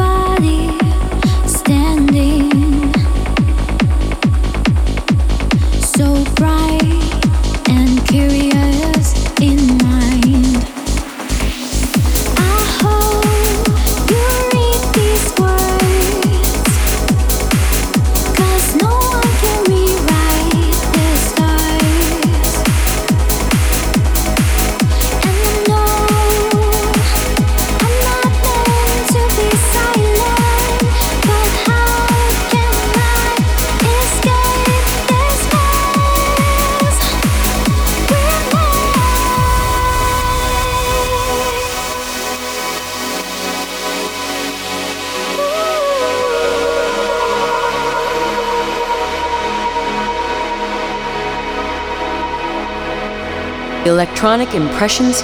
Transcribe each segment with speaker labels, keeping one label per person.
Speaker 1: See
Speaker 2: Electronic Impressions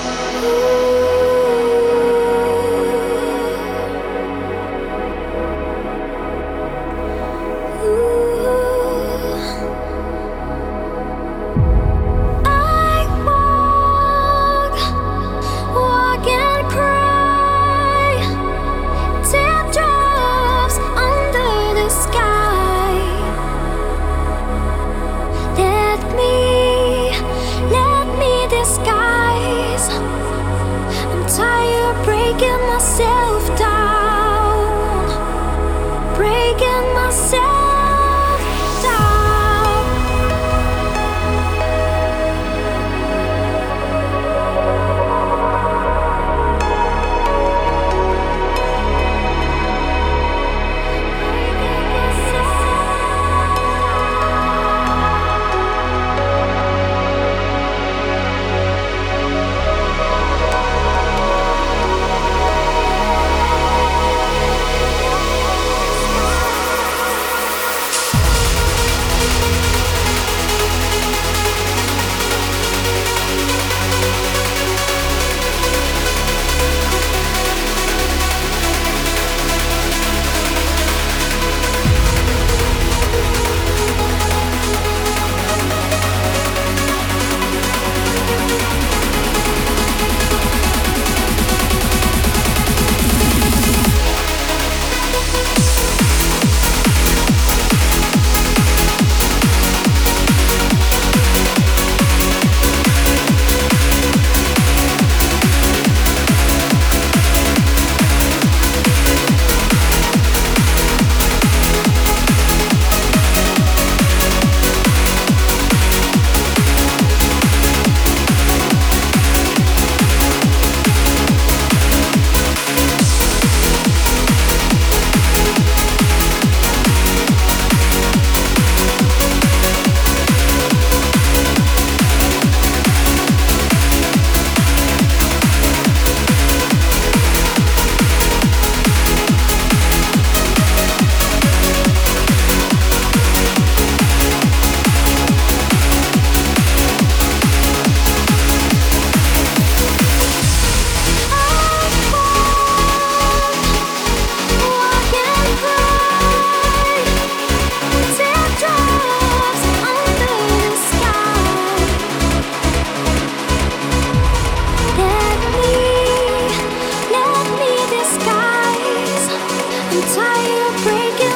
Speaker 1: until you break it.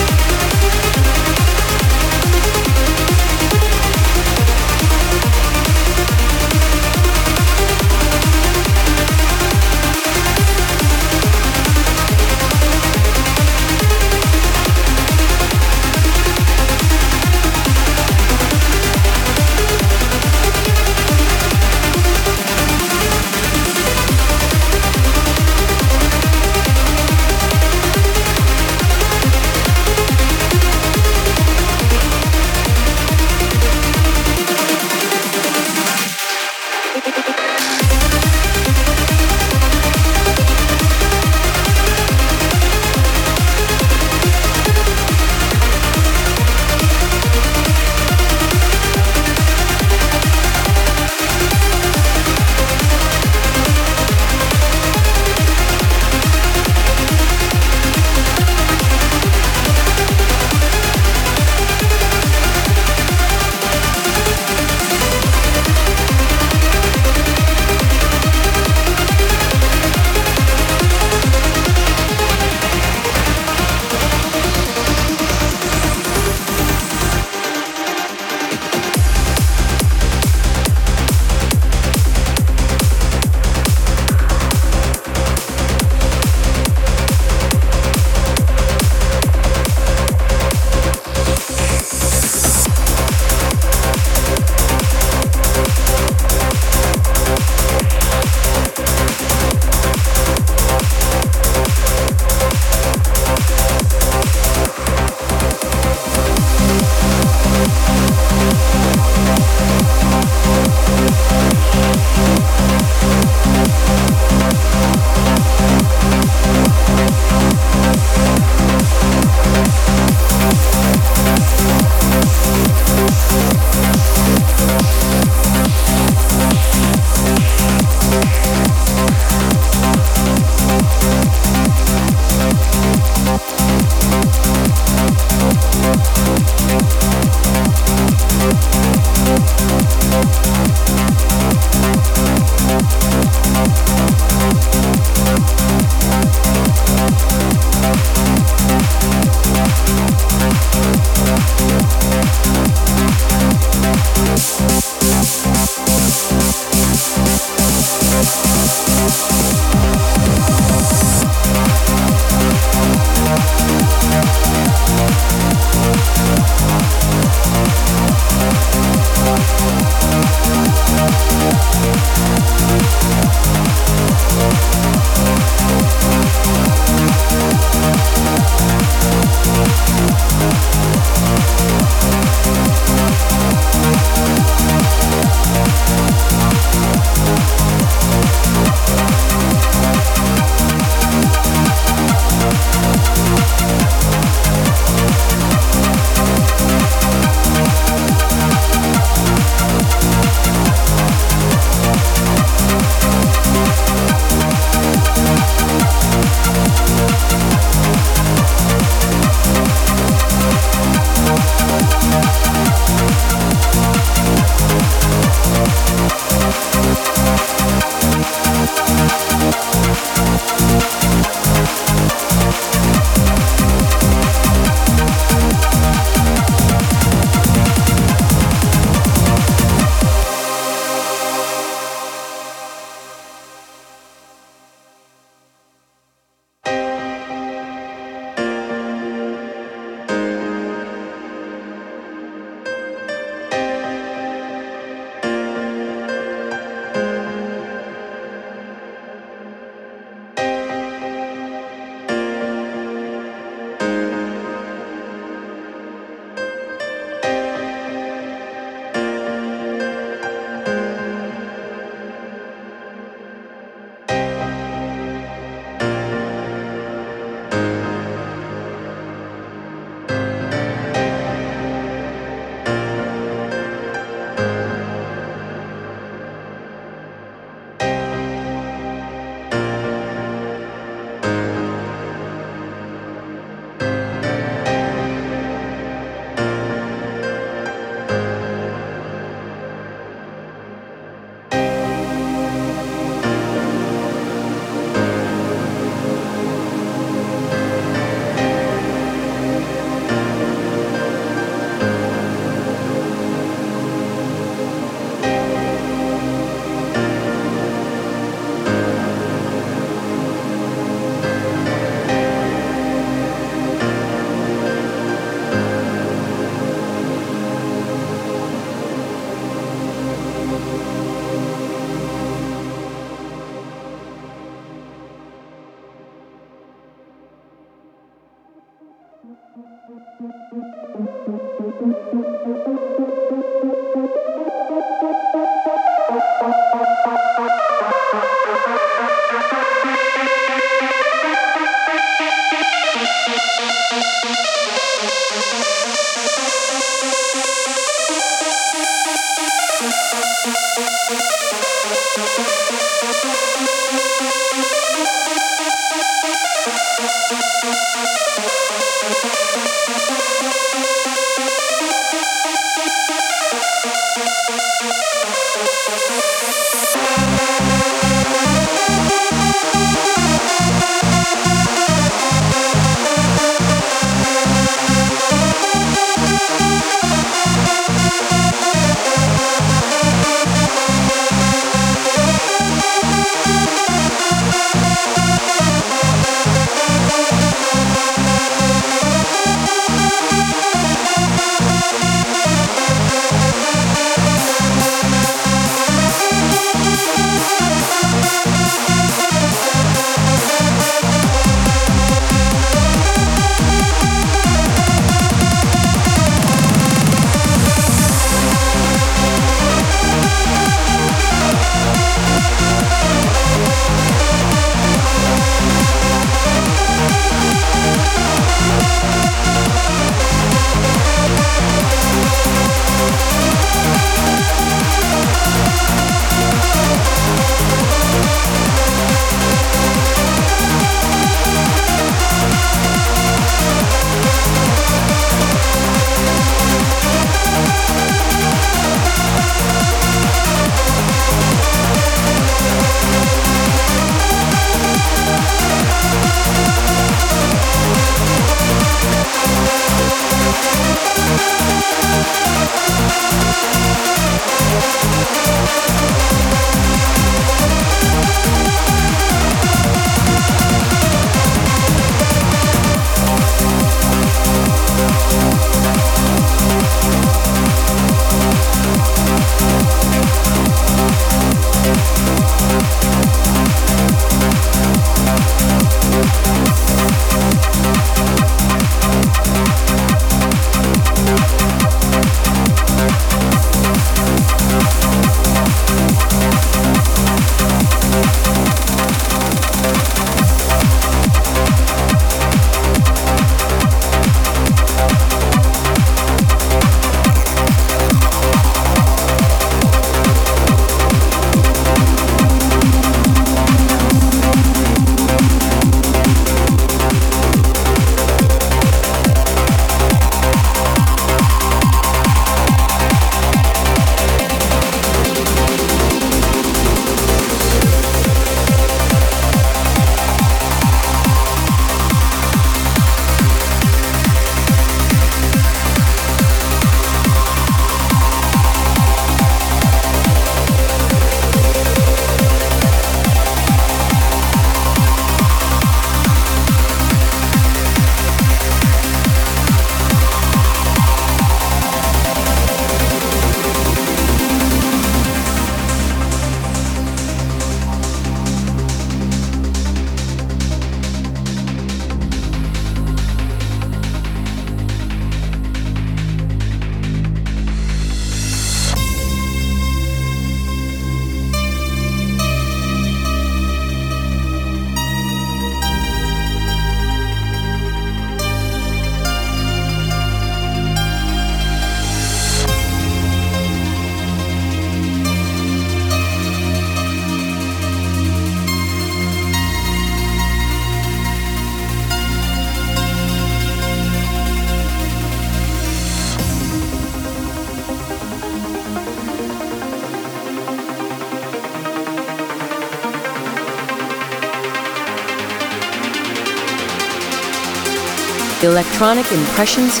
Speaker 2: Electronic Impressions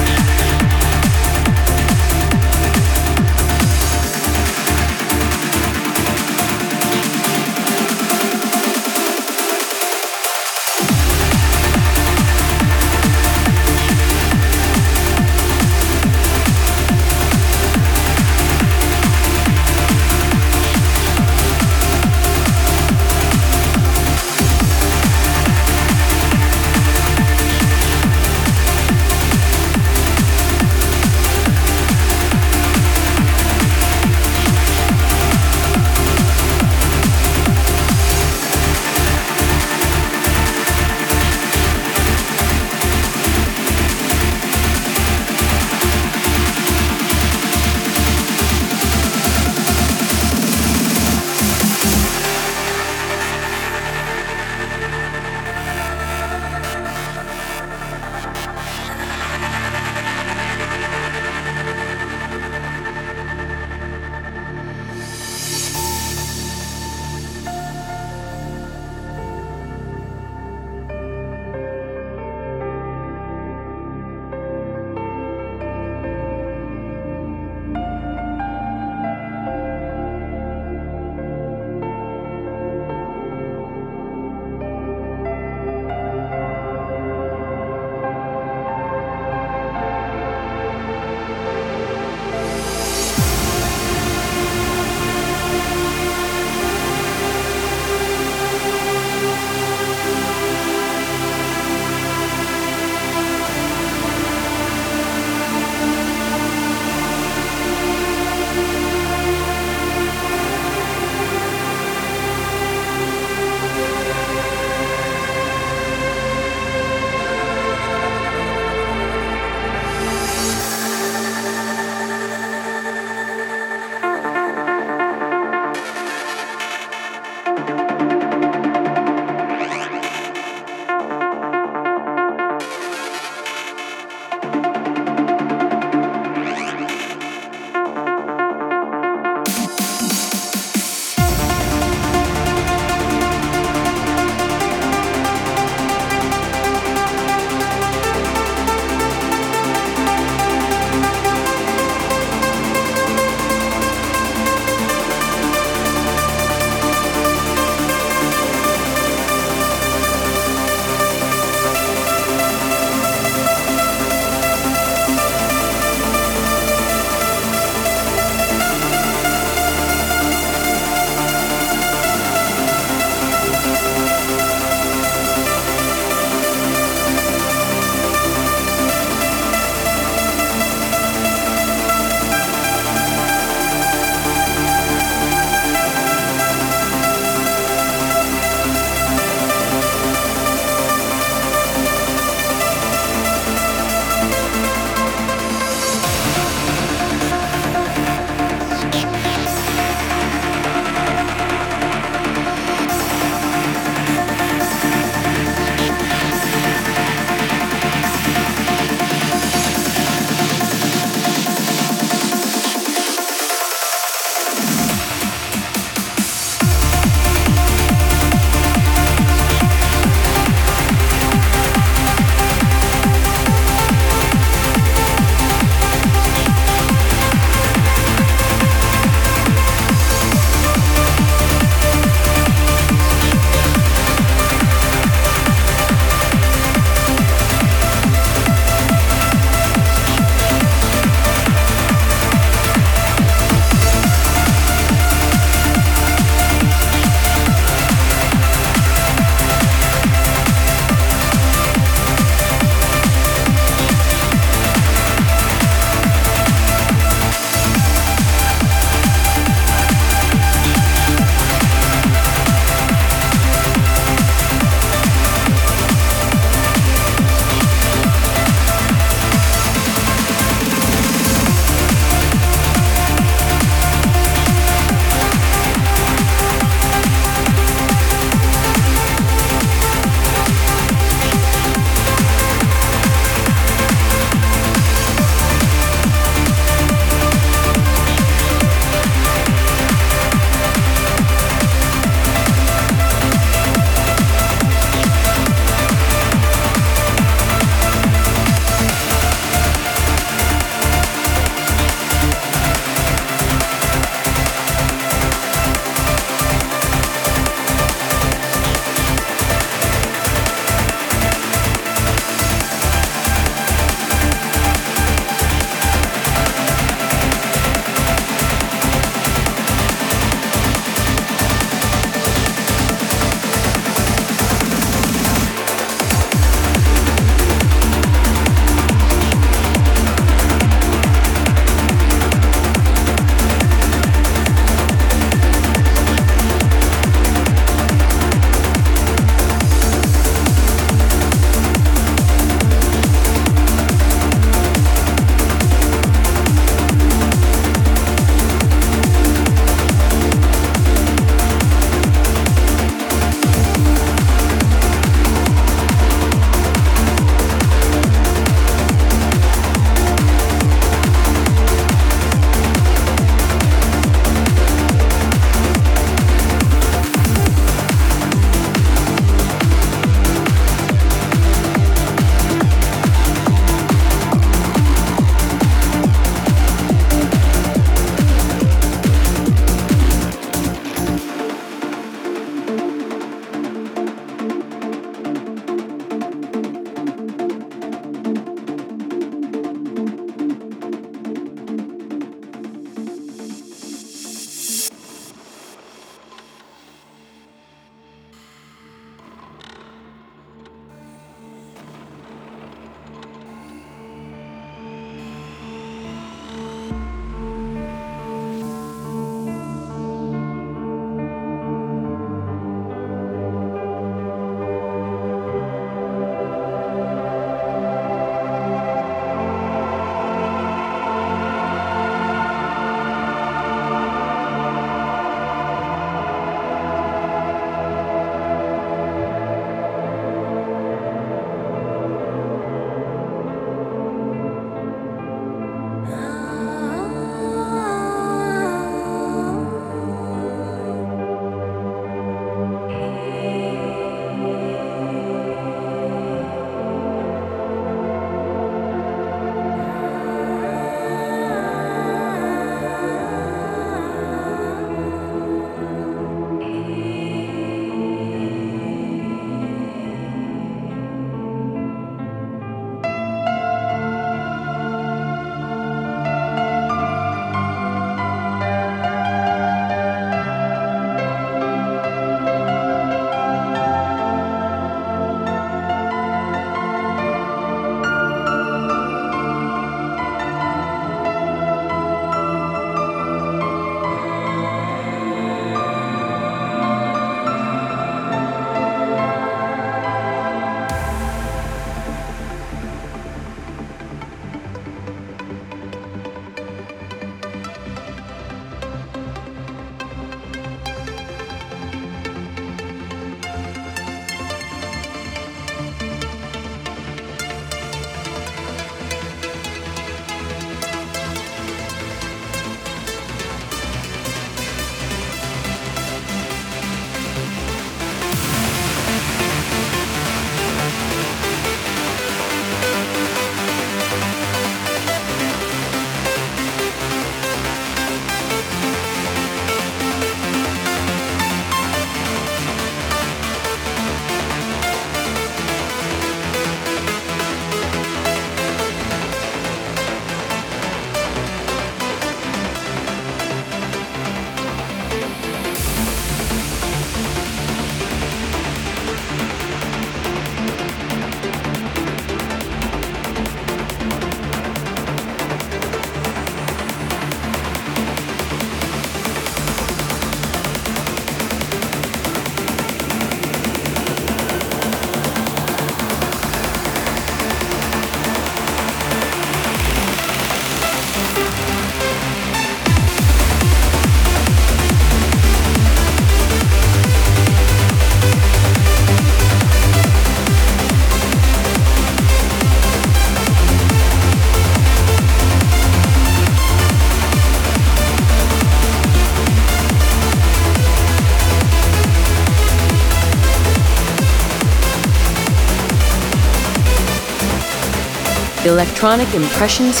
Speaker 2: Electronic Impressions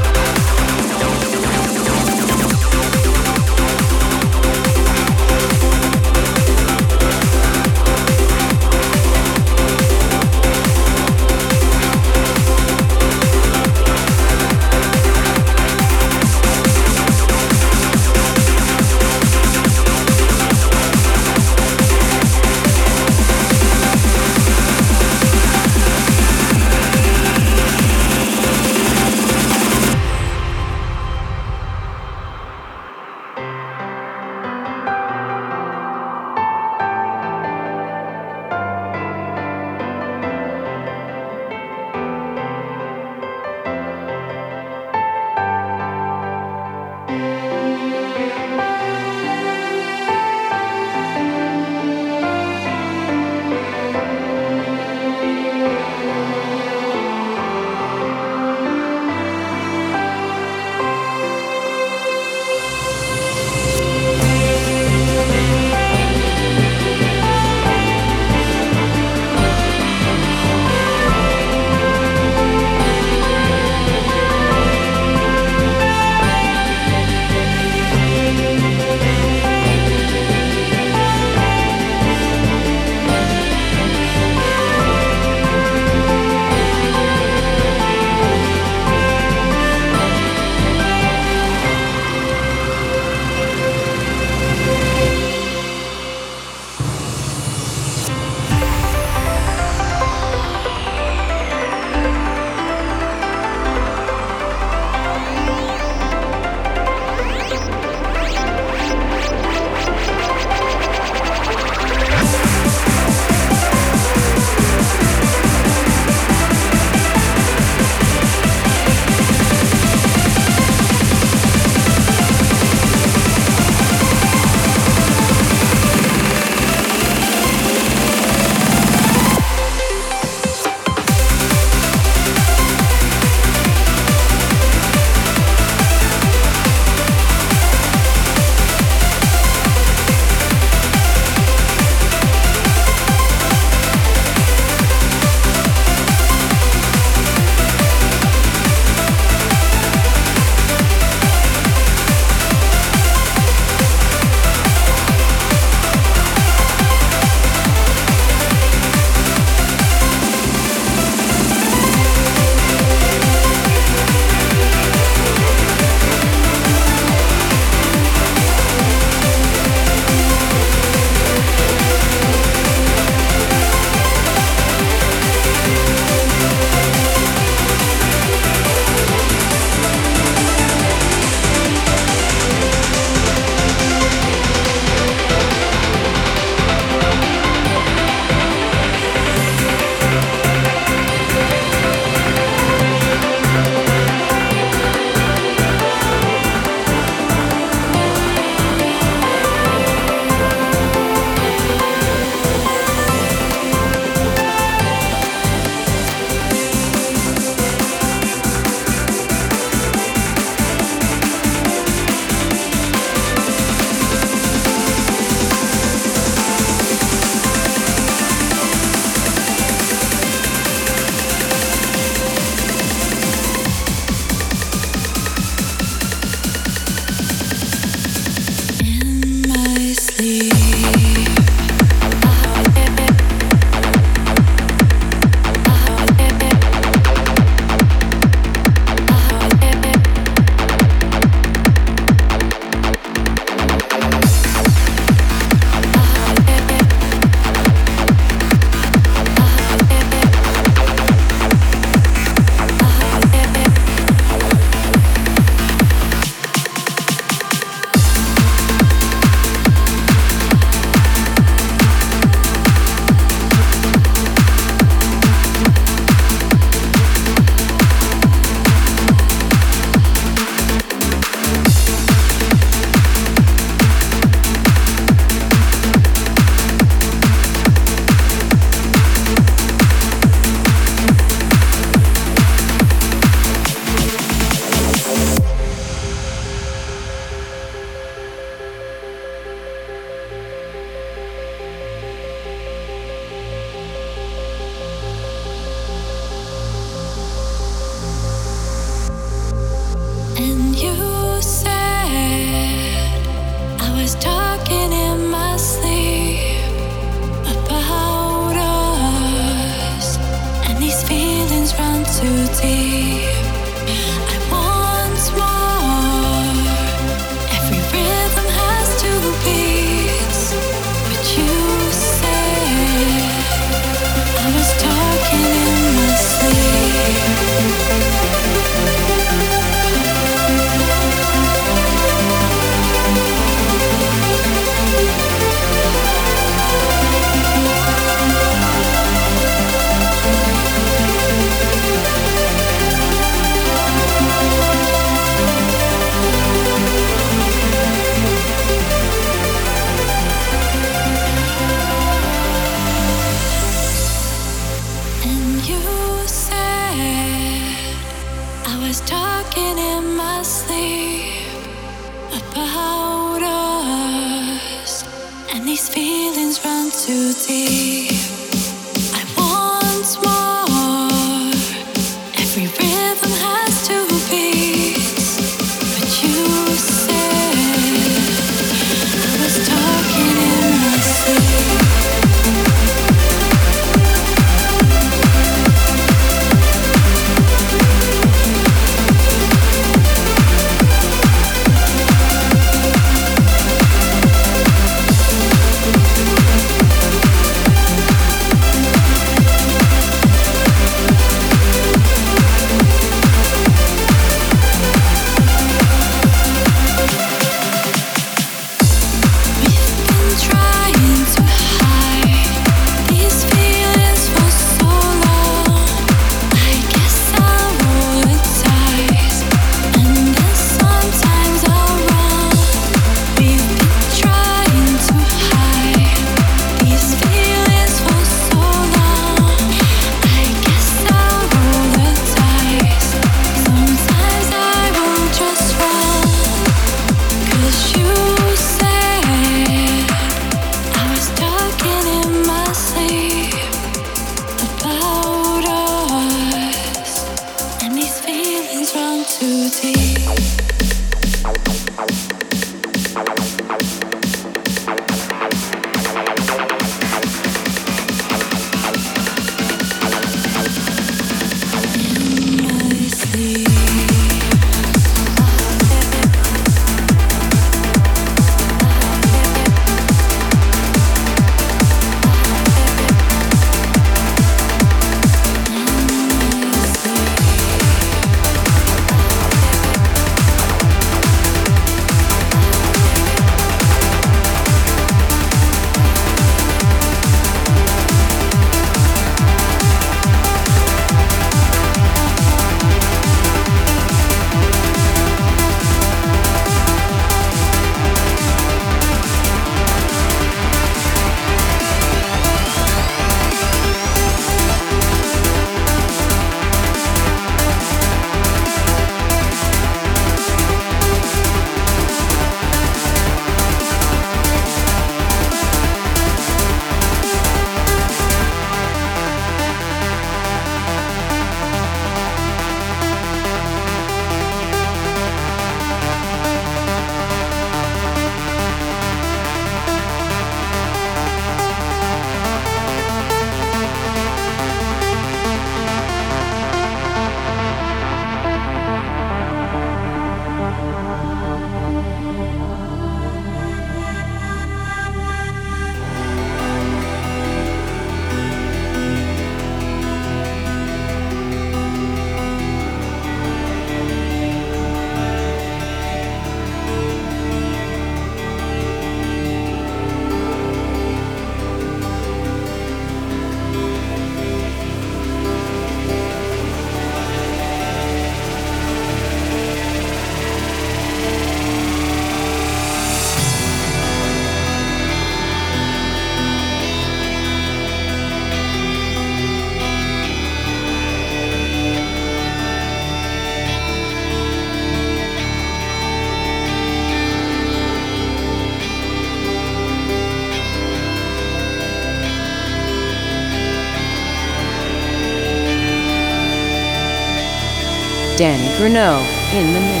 Speaker 2: Grunow. in the mix.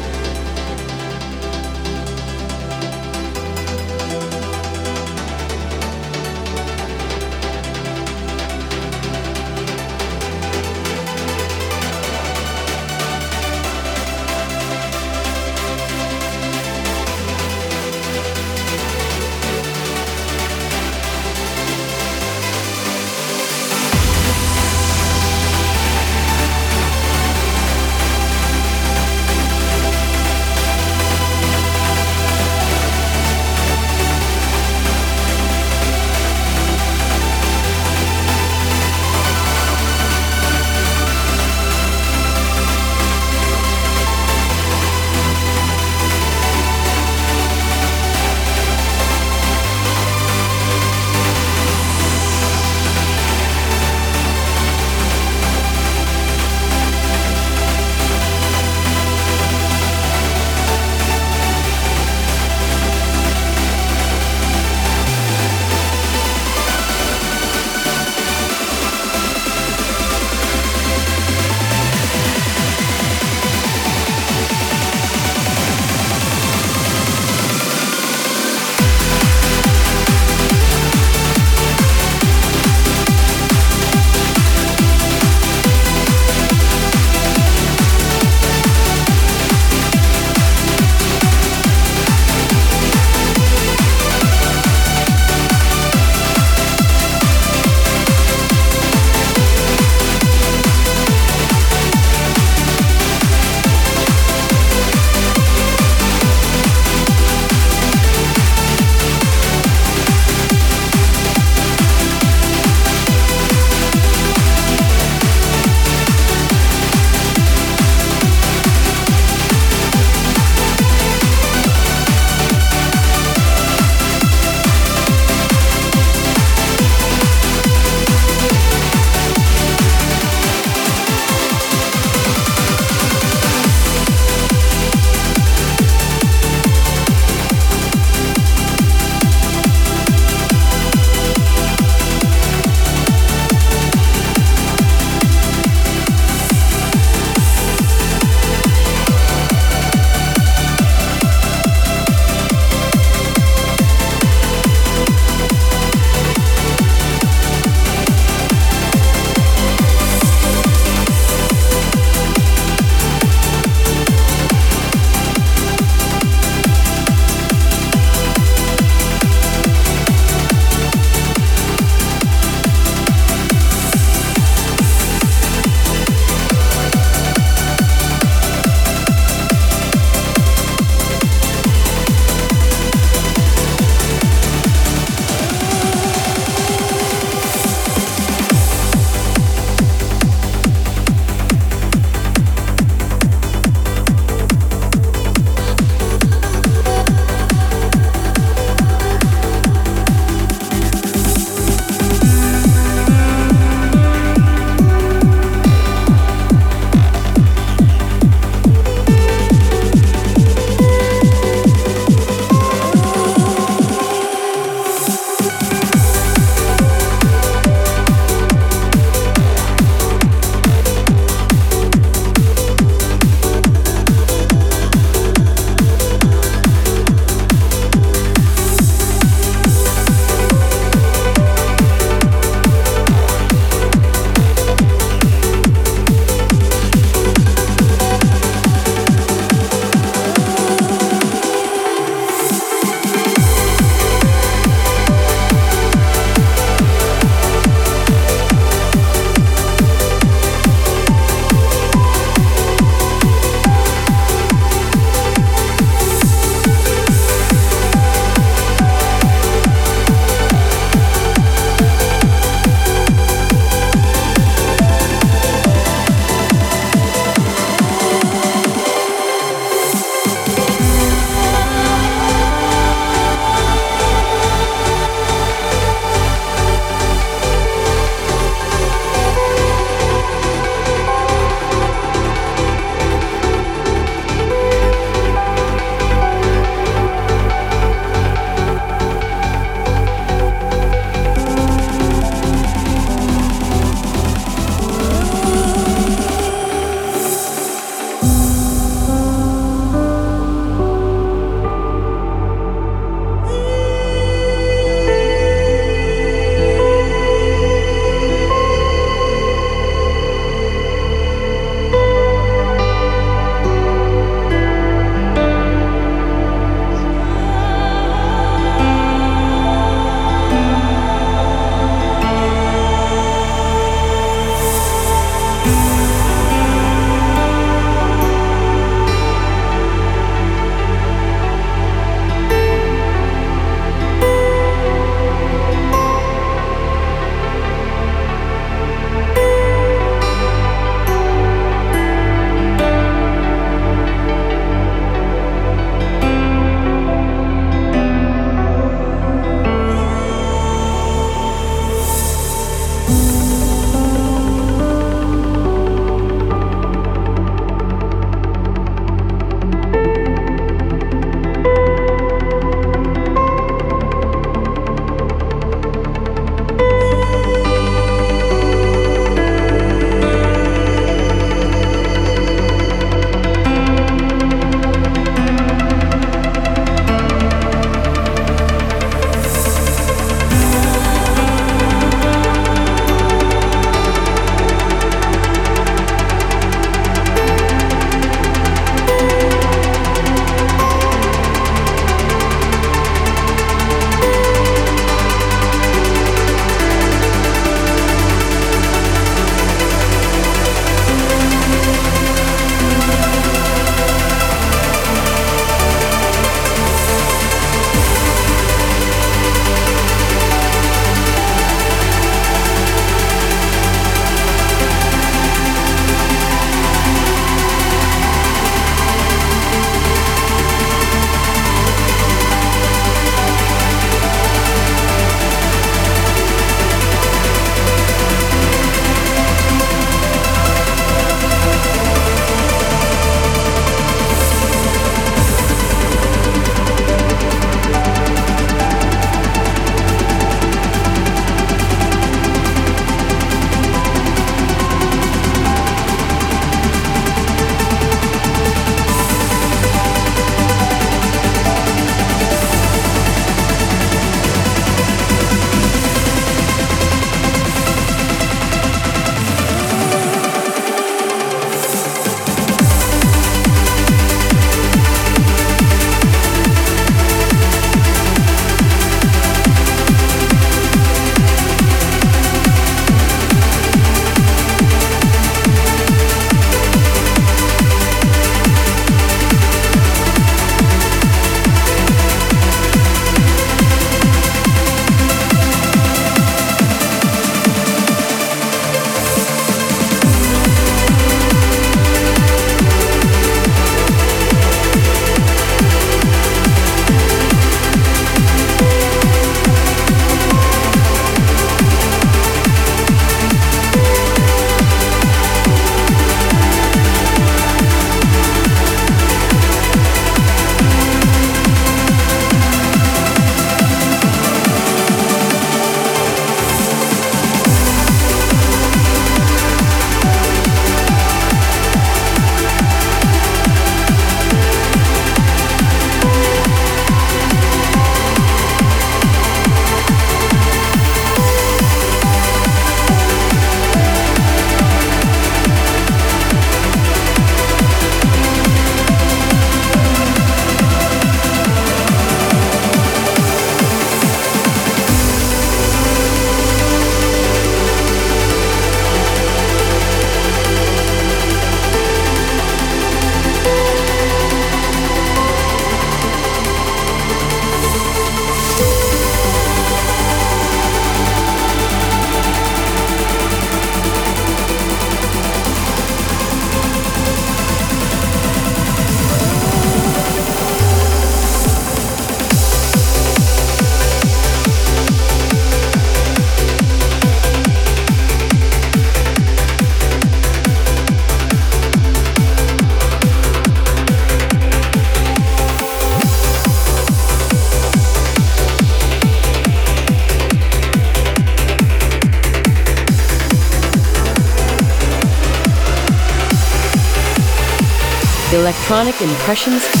Speaker 2: Electronic Impressions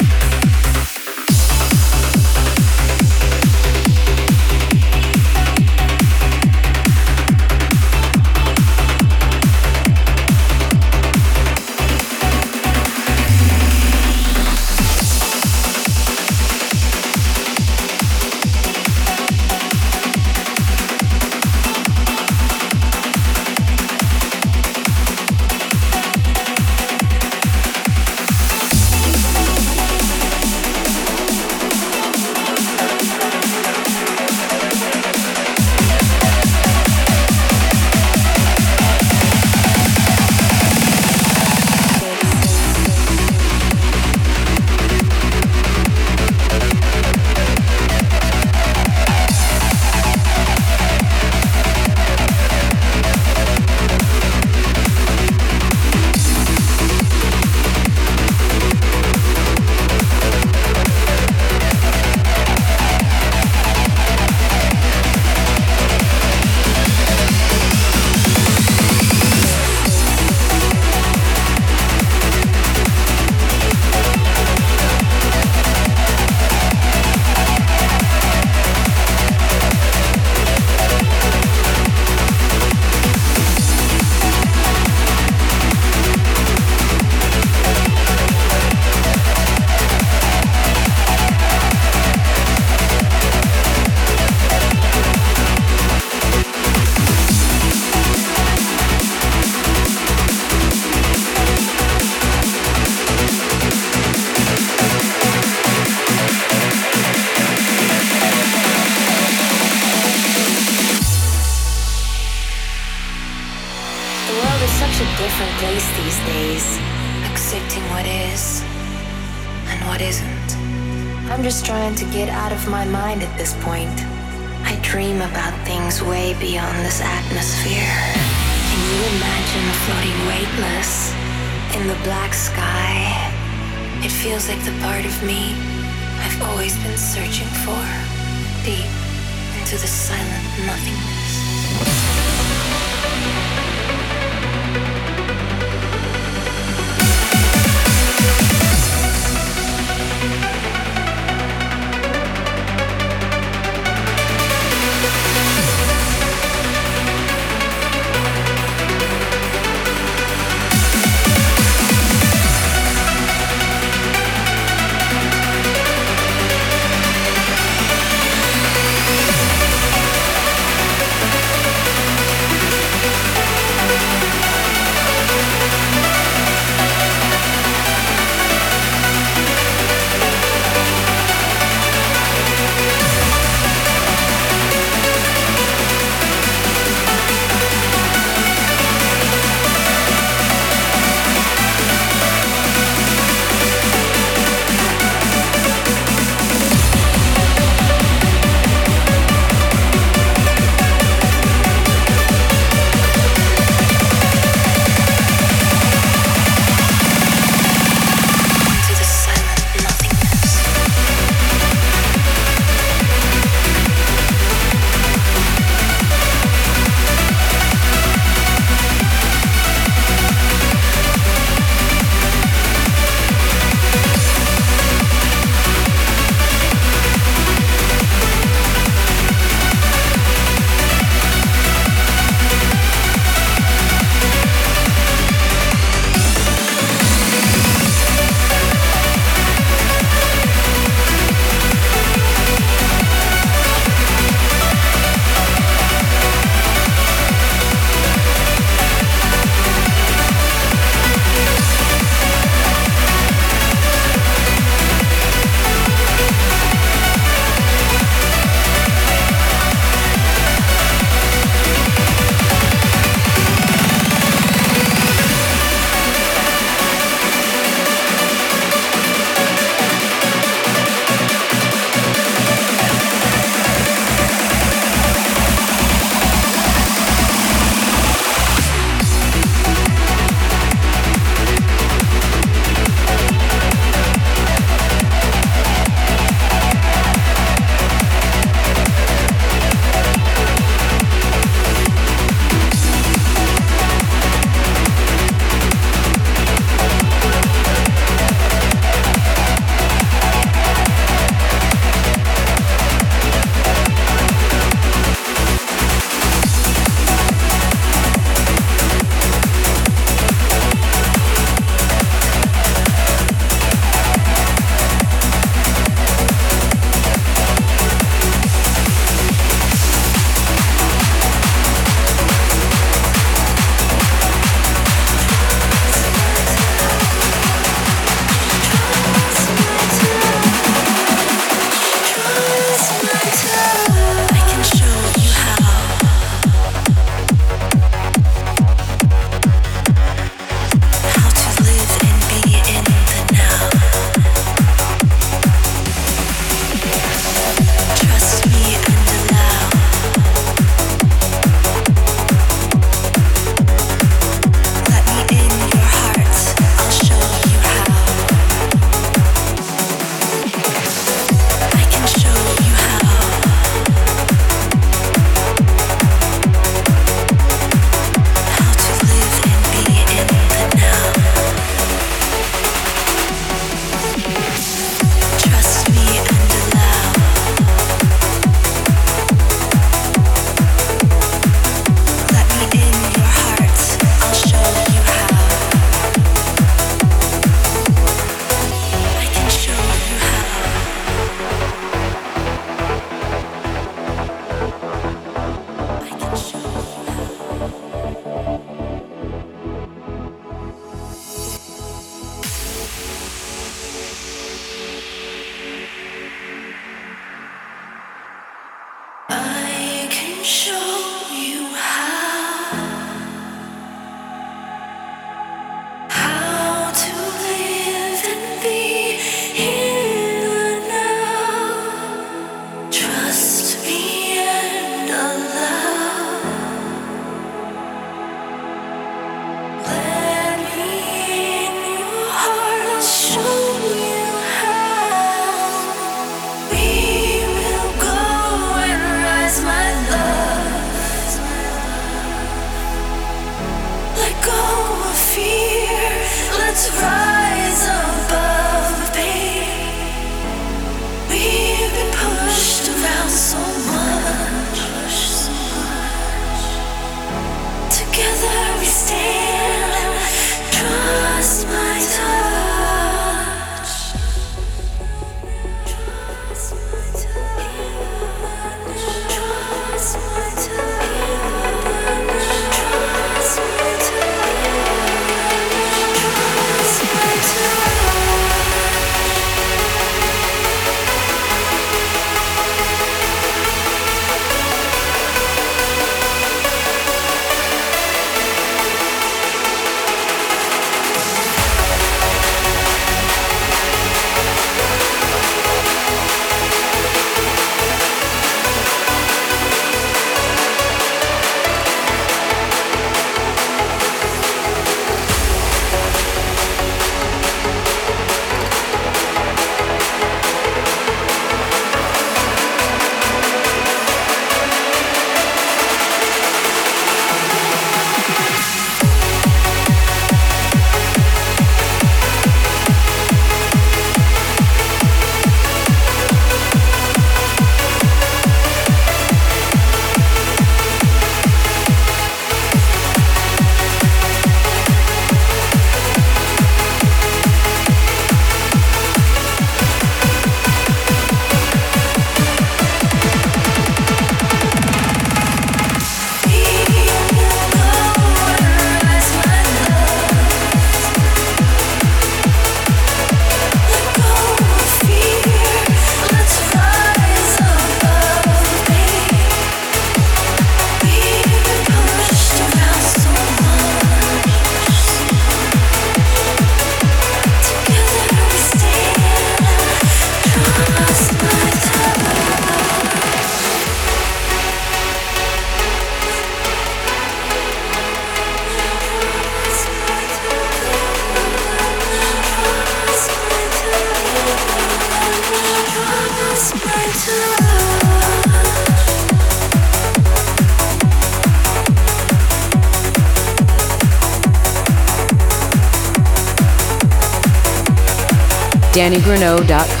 Speaker 2: DannyGrunow.com.